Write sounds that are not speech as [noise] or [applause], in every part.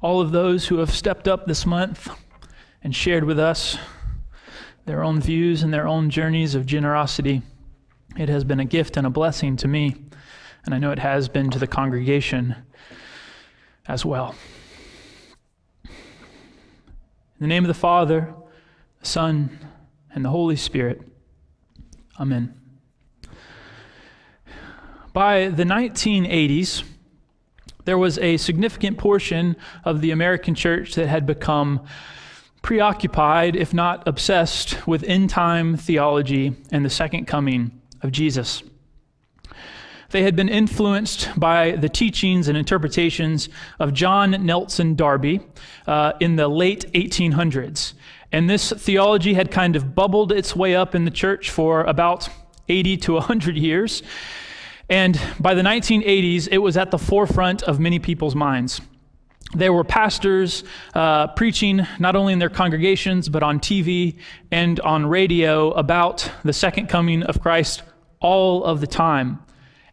all of those who have stepped up this month and shared with us their own views and their own journeys of generosity. It has been a gift and a blessing to me, and I know it has been to the congregation as well. In the name of the Father, the Son, and the Holy Spirit. Amen. By the 1980s, there was a significant portion of the American church that had become preoccupied, if not obsessed, with end time theology and the second coming of Jesus. They had been influenced by the teachings and interpretations of John Nelson Darby uh, in the late 1800s. And this theology had kind of bubbled its way up in the church for about 80 to 100 years. And by the 1980s, it was at the forefront of many people's minds. There were pastors uh, preaching not only in their congregations, but on TV and on radio about the second coming of Christ all of the time.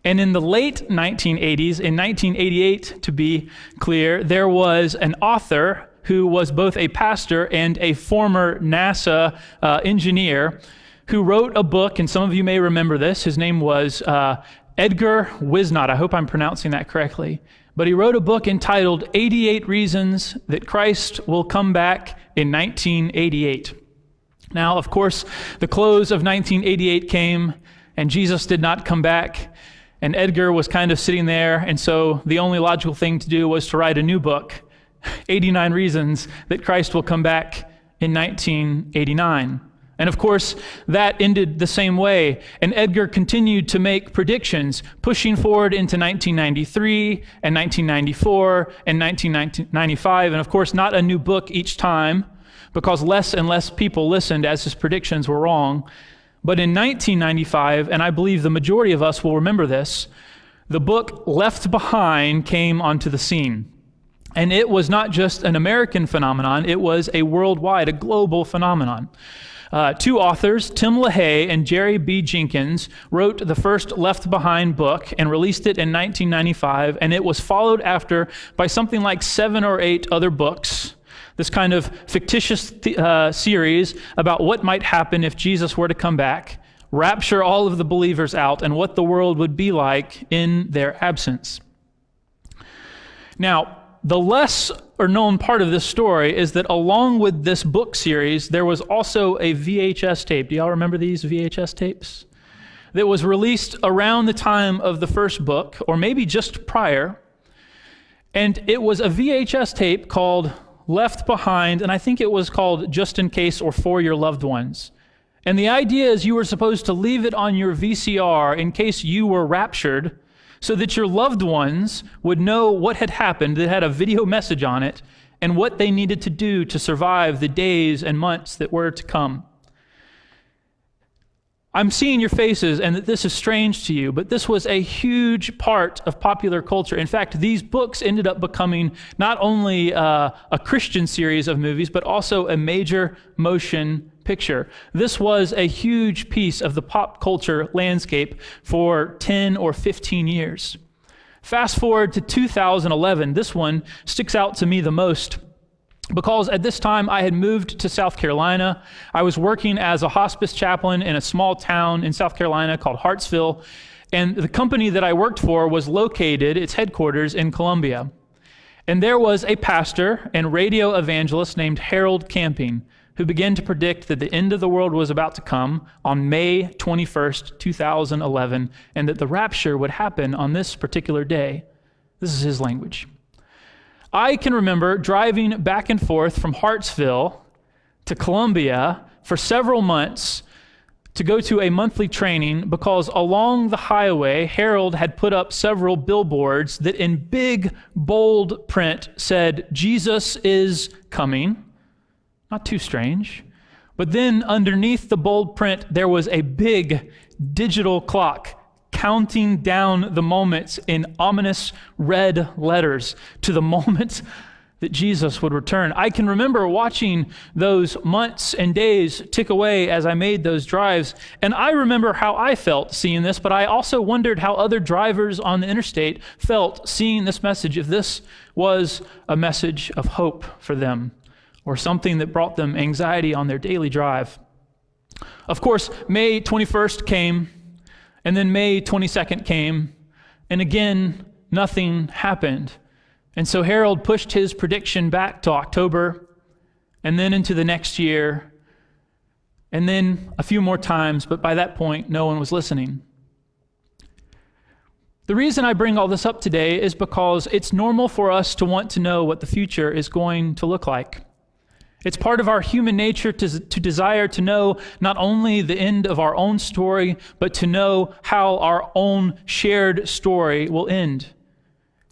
And in the late 1980s, in 1988 to be clear, there was an author who was both a pastor and a former NASA uh, engineer who wrote a book, and some of you may remember this. His name was uh, Edgar Whisenant. I hope I'm pronouncing that correctly. But he wrote a book entitled 88 Reasons That Christ Will Come Back in 1988. Now, of course, the close of 1988 came, and Jesus did not come back. And Edgar was kind of sitting there, and so the only logical thing to do was to write a new book 89 Reasons That Christ Will Come Back in 1989. And of course, that ended the same way. And Edgar continued to make predictions, pushing forward into 1993 and 1994 and 1995. And of course, not a new book each time, because less and less people listened as his predictions were wrong. But in 1995, and I believe the majority of us will remember this, the book Left Behind came onto the scene. And it was not just an American phenomenon, it was a worldwide, a global phenomenon. Uh, two authors, Tim LaHaye and Jerry B. Jenkins, wrote the first Left Behind book and released it in 1995, and it was followed after by something like seven or eight other books. This kind of fictitious th- uh, series about what might happen if Jesus were to come back, rapture all of the believers out, and what the world would be like in their absence. Now, the less or known part of this story is that along with this book series, there was also a VHS tape. Do y'all remember these VHS tapes? That was released around the time of the first book, or maybe just prior. And it was a VHS tape called Left Behind, and I think it was called Just in Case or For Your Loved Ones. And the idea is you were supposed to leave it on your VCR in case you were raptured so that your loved ones would know what had happened that had a video message on it and what they needed to do to survive the days and months that were to come. I'm seeing your faces and that this is strange to you, but this was a huge part of popular culture. In fact, these books ended up becoming not only uh, a Christian series of movies, but also a major motion picture. This was a huge piece of the pop culture landscape for 10 or 15 years. Fast forward to 2011, this one sticks out to me the most because at this time I had moved to South Carolina. I was working as a hospice chaplain in a small town in South Carolina called Hartsville. And the company that I worked for was located, its headquarters in Columbia. And there was a pastor and radio evangelist named Harold Camping who began to predict that the end of the world was about to come on May 21st, 2011, and that the rapture would happen on this particular day. This is his language. I can remember driving back and forth from Hartsville to Columbia for several months to go to a monthly training because along the highway, Harold had put up several billboards that in big, bold print said, Jesus is coming. Not too strange. But then underneath the bold print, there was a big digital clock counting down the moments in ominous red letters to the [laughs] moment that Jesus would return. I can remember watching those months and days tick away as I made those drives, and I remember how I felt seeing this, but I also wondered how other drivers on the interstate felt seeing this message, if this was a message of hope for them or something that brought them anxiety on their daily drive. Of course, May 21st came, and then May 22nd came, and again, nothing happened. And so Harold pushed his prediction back to October and then into the next year and then a few more times, but by that point, no one was listening. The reason I bring all this up today is because it's normal for us to want to know what the future is going to look like. It's part of our human nature to, to desire to know not only the end of our own story, but to know how our own shared story will end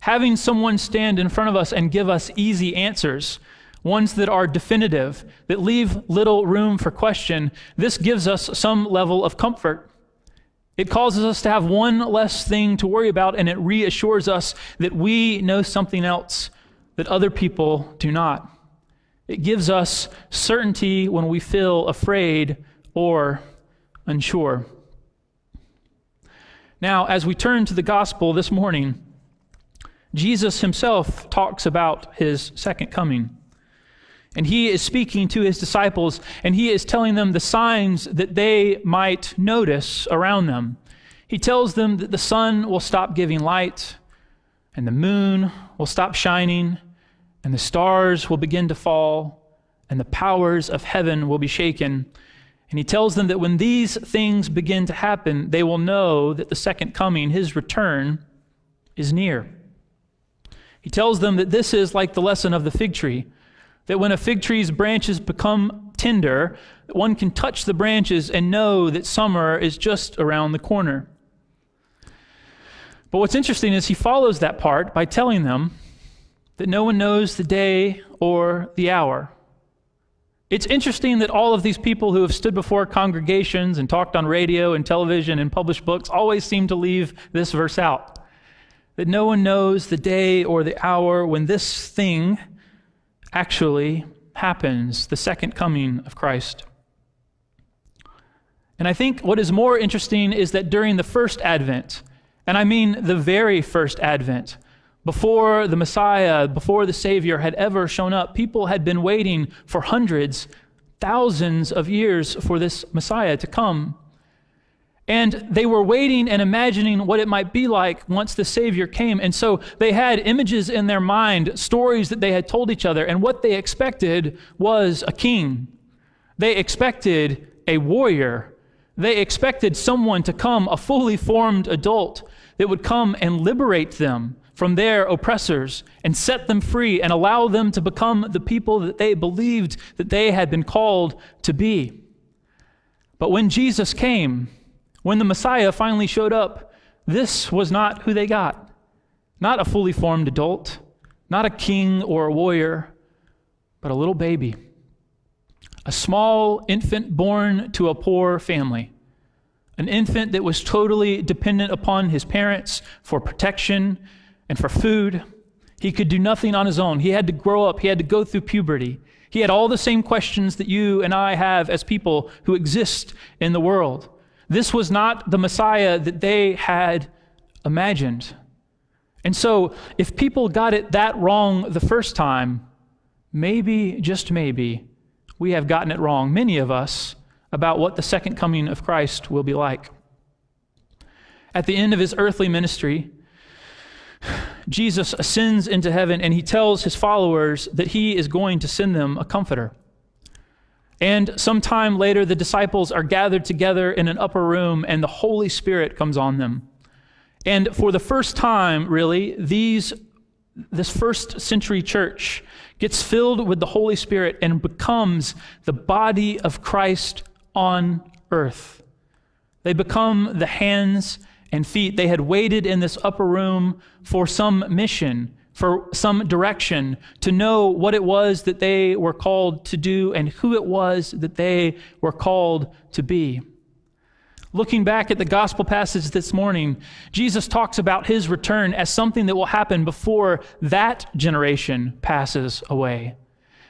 having someone stand in front of us and give us easy answers, ones that are definitive, that leave little room for question, this gives us some level of comfort. It causes us to have one less thing to worry about, and it reassures us that we know something else that other people do not. It gives us certainty when we feel afraid or unsure. Now, as we turn to the gospel this morning, Jesus himself talks about his second coming. And he is speaking to his disciples and he is telling them the signs that they might notice around them. He tells them that the sun will stop giving light, and the moon will stop shining, and the stars will begin to fall, and the powers of heaven will be shaken. And he tells them that when these things begin to happen, they will know that the second coming, his return, is near. He tells them that this is like the lesson of the fig tree, that when a fig tree's branches become tender, one can touch the branches and know that summer is just around the corner. But what's interesting is he follows that part by telling them that no one knows the day or the hour. It's interesting that all of these people who have stood before congregations and talked on radio and television and published books always seem to leave this verse out that no one knows the day or the hour when this thing actually happens, the second coming of Christ. And I think what is more interesting is that during the first advent, and I mean the very first advent, before the Messiah, before the Savior had ever shown up, people had been waiting for hundreds, thousands of years for this Messiah to come. And they were waiting and imagining what it might be like once the Savior came. And so they had images in their mind, stories that they had told each other. And what they expected was a king. They expected a warrior. They expected someone to come, a fully formed adult, that would come and liberate them from their oppressors and set them free and allow them to become the people that they believed that they had been called to be. But when Jesus came, when the Messiah finally showed up, this was not who they got. Not a fully formed adult, not a king or a warrior, but a little baby. A small infant born to a poor family. An infant that was totally dependent upon his parents for protection and for food. He could do nothing on his own. He had to grow up, he had to go through puberty. He had all the same questions that you and I have as people who exist in the world. This was not the Messiah that they had imagined. And so, if people got it that wrong the first time, maybe, just maybe, we have gotten it wrong, many of us, about what the second coming of Christ will be like. At the end of his earthly ministry, Jesus ascends into heaven and he tells his followers that he is going to send them a comforter. And sometime later, the disciples are gathered together in an upper room, and the Holy Spirit comes on them. And for the first time, really, these, this first century church gets filled with the Holy Spirit and becomes the body of Christ on earth. They become the hands and feet. They had waited in this upper room for some mission for some direction, to know what it was that they were called to do and who it was that they were called to be. Looking back at the gospel passage this morning, Jesus talks about his return as something that will happen before that generation passes away.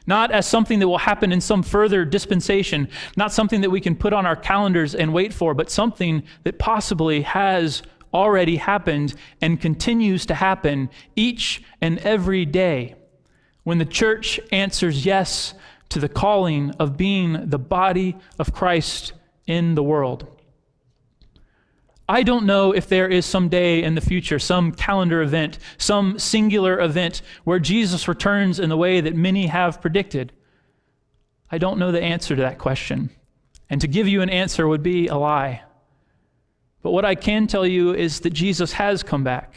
Not as something that will happen in some further dispensation, not something that we can put on our calendars and wait for, but something that possibly has already happened and continues to happen each and every day when the church answers yes to the calling of being the body of Christ in the world. I don't know if there is some day in the future, some calendar event, some singular event where Jesus returns in the way that many have predicted. I don't know the answer to that question. And to give you an answer would be a lie. But what I can tell you is that Jesus has come back,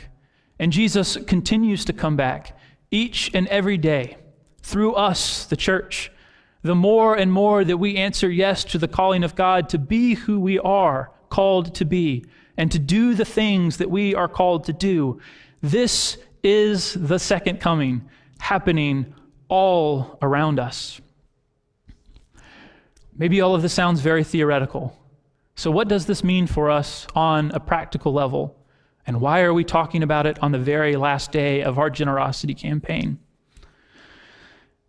and Jesus continues to come back each and every day through us, the church. The more and more that we answer yes to the calling of God to be who we are called to be, and to do the things that we are called to do. This is the second coming happening all around us. Maybe all of this sounds very theoretical. So, what does this mean for us on a practical level? And why are we talking about it on the very last day of our generosity campaign?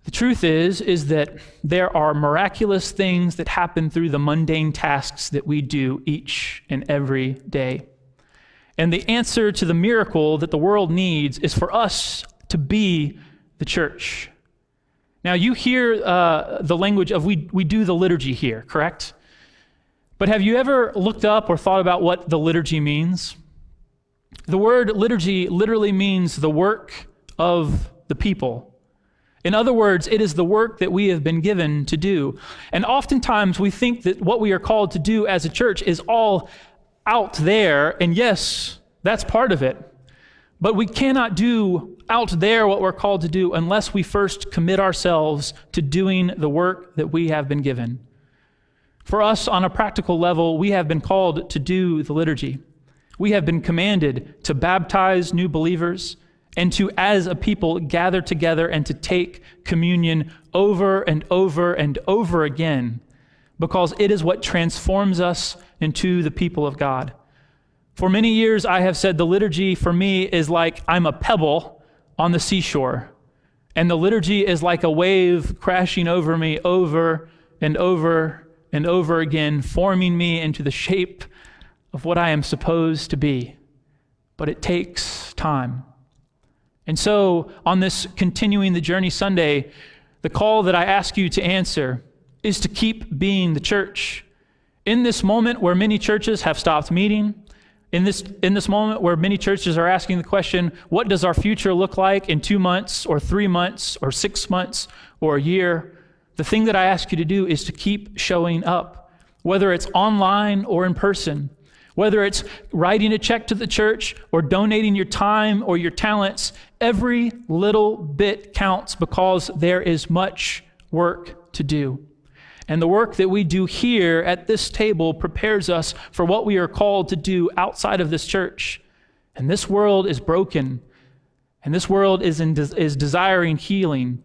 The truth is is that there are miraculous things that happen through the mundane tasks that we do each and every day. And the answer to the miracle that the world needs is for us to be the church. Now, you hear uh, the language of we, we do the liturgy here, correct? But have you ever looked up or thought about what the liturgy means? The word liturgy literally means the work of the people. In other words, it is the work that we have been given to do. And oftentimes we think that what we are called to do as a church is all out there, and yes, that's part of it. But we cannot do out there what we're called to do unless we first commit ourselves to doing the work that we have been given. For us, on a practical level, we have been called to do the liturgy. We have been commanded to baptize new believers and to, as a people, gather together and to take communion over and over and over again because it is what transforms us into the people of God. For many years, I have said the liturgy for me is like I'm a pebble on the seashore, and the liturgy is like a wave crashing over me over and over and over again, forming me into the shape of what I am supposed to be. But it takes time. And so, on this continuing the journey Sunday, the call that I ask you to answer is to keep being the church. In this moment where many churches have stopped meeting, in this, in this moment where many churches are asking the question, what does our future look like in two months or three months or six months or a year? The thing that I ask you to do is to keep showing up, whether it's online or in person. Whether it's writing a check to the church or donating your time or your talents, every little bit counts because there is much work to do. And the work that we do here at this table prepares us for what we are called to do outside of this church. And this world is broken, and this world is, in, is desiring healing.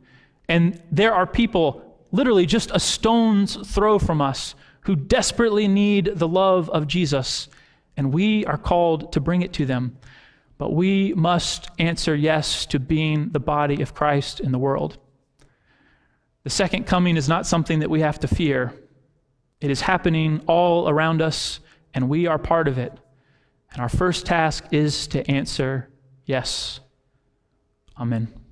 And there are people literally just a stone's throw from us who desperately need the love of Jesus and we are called to bring it to them. But we must answer yes to being the body of Christ in the world. The second coming is not something that we have to fear. It is happening all around us, and we are part of it. And our first task is to answer yes. Amen.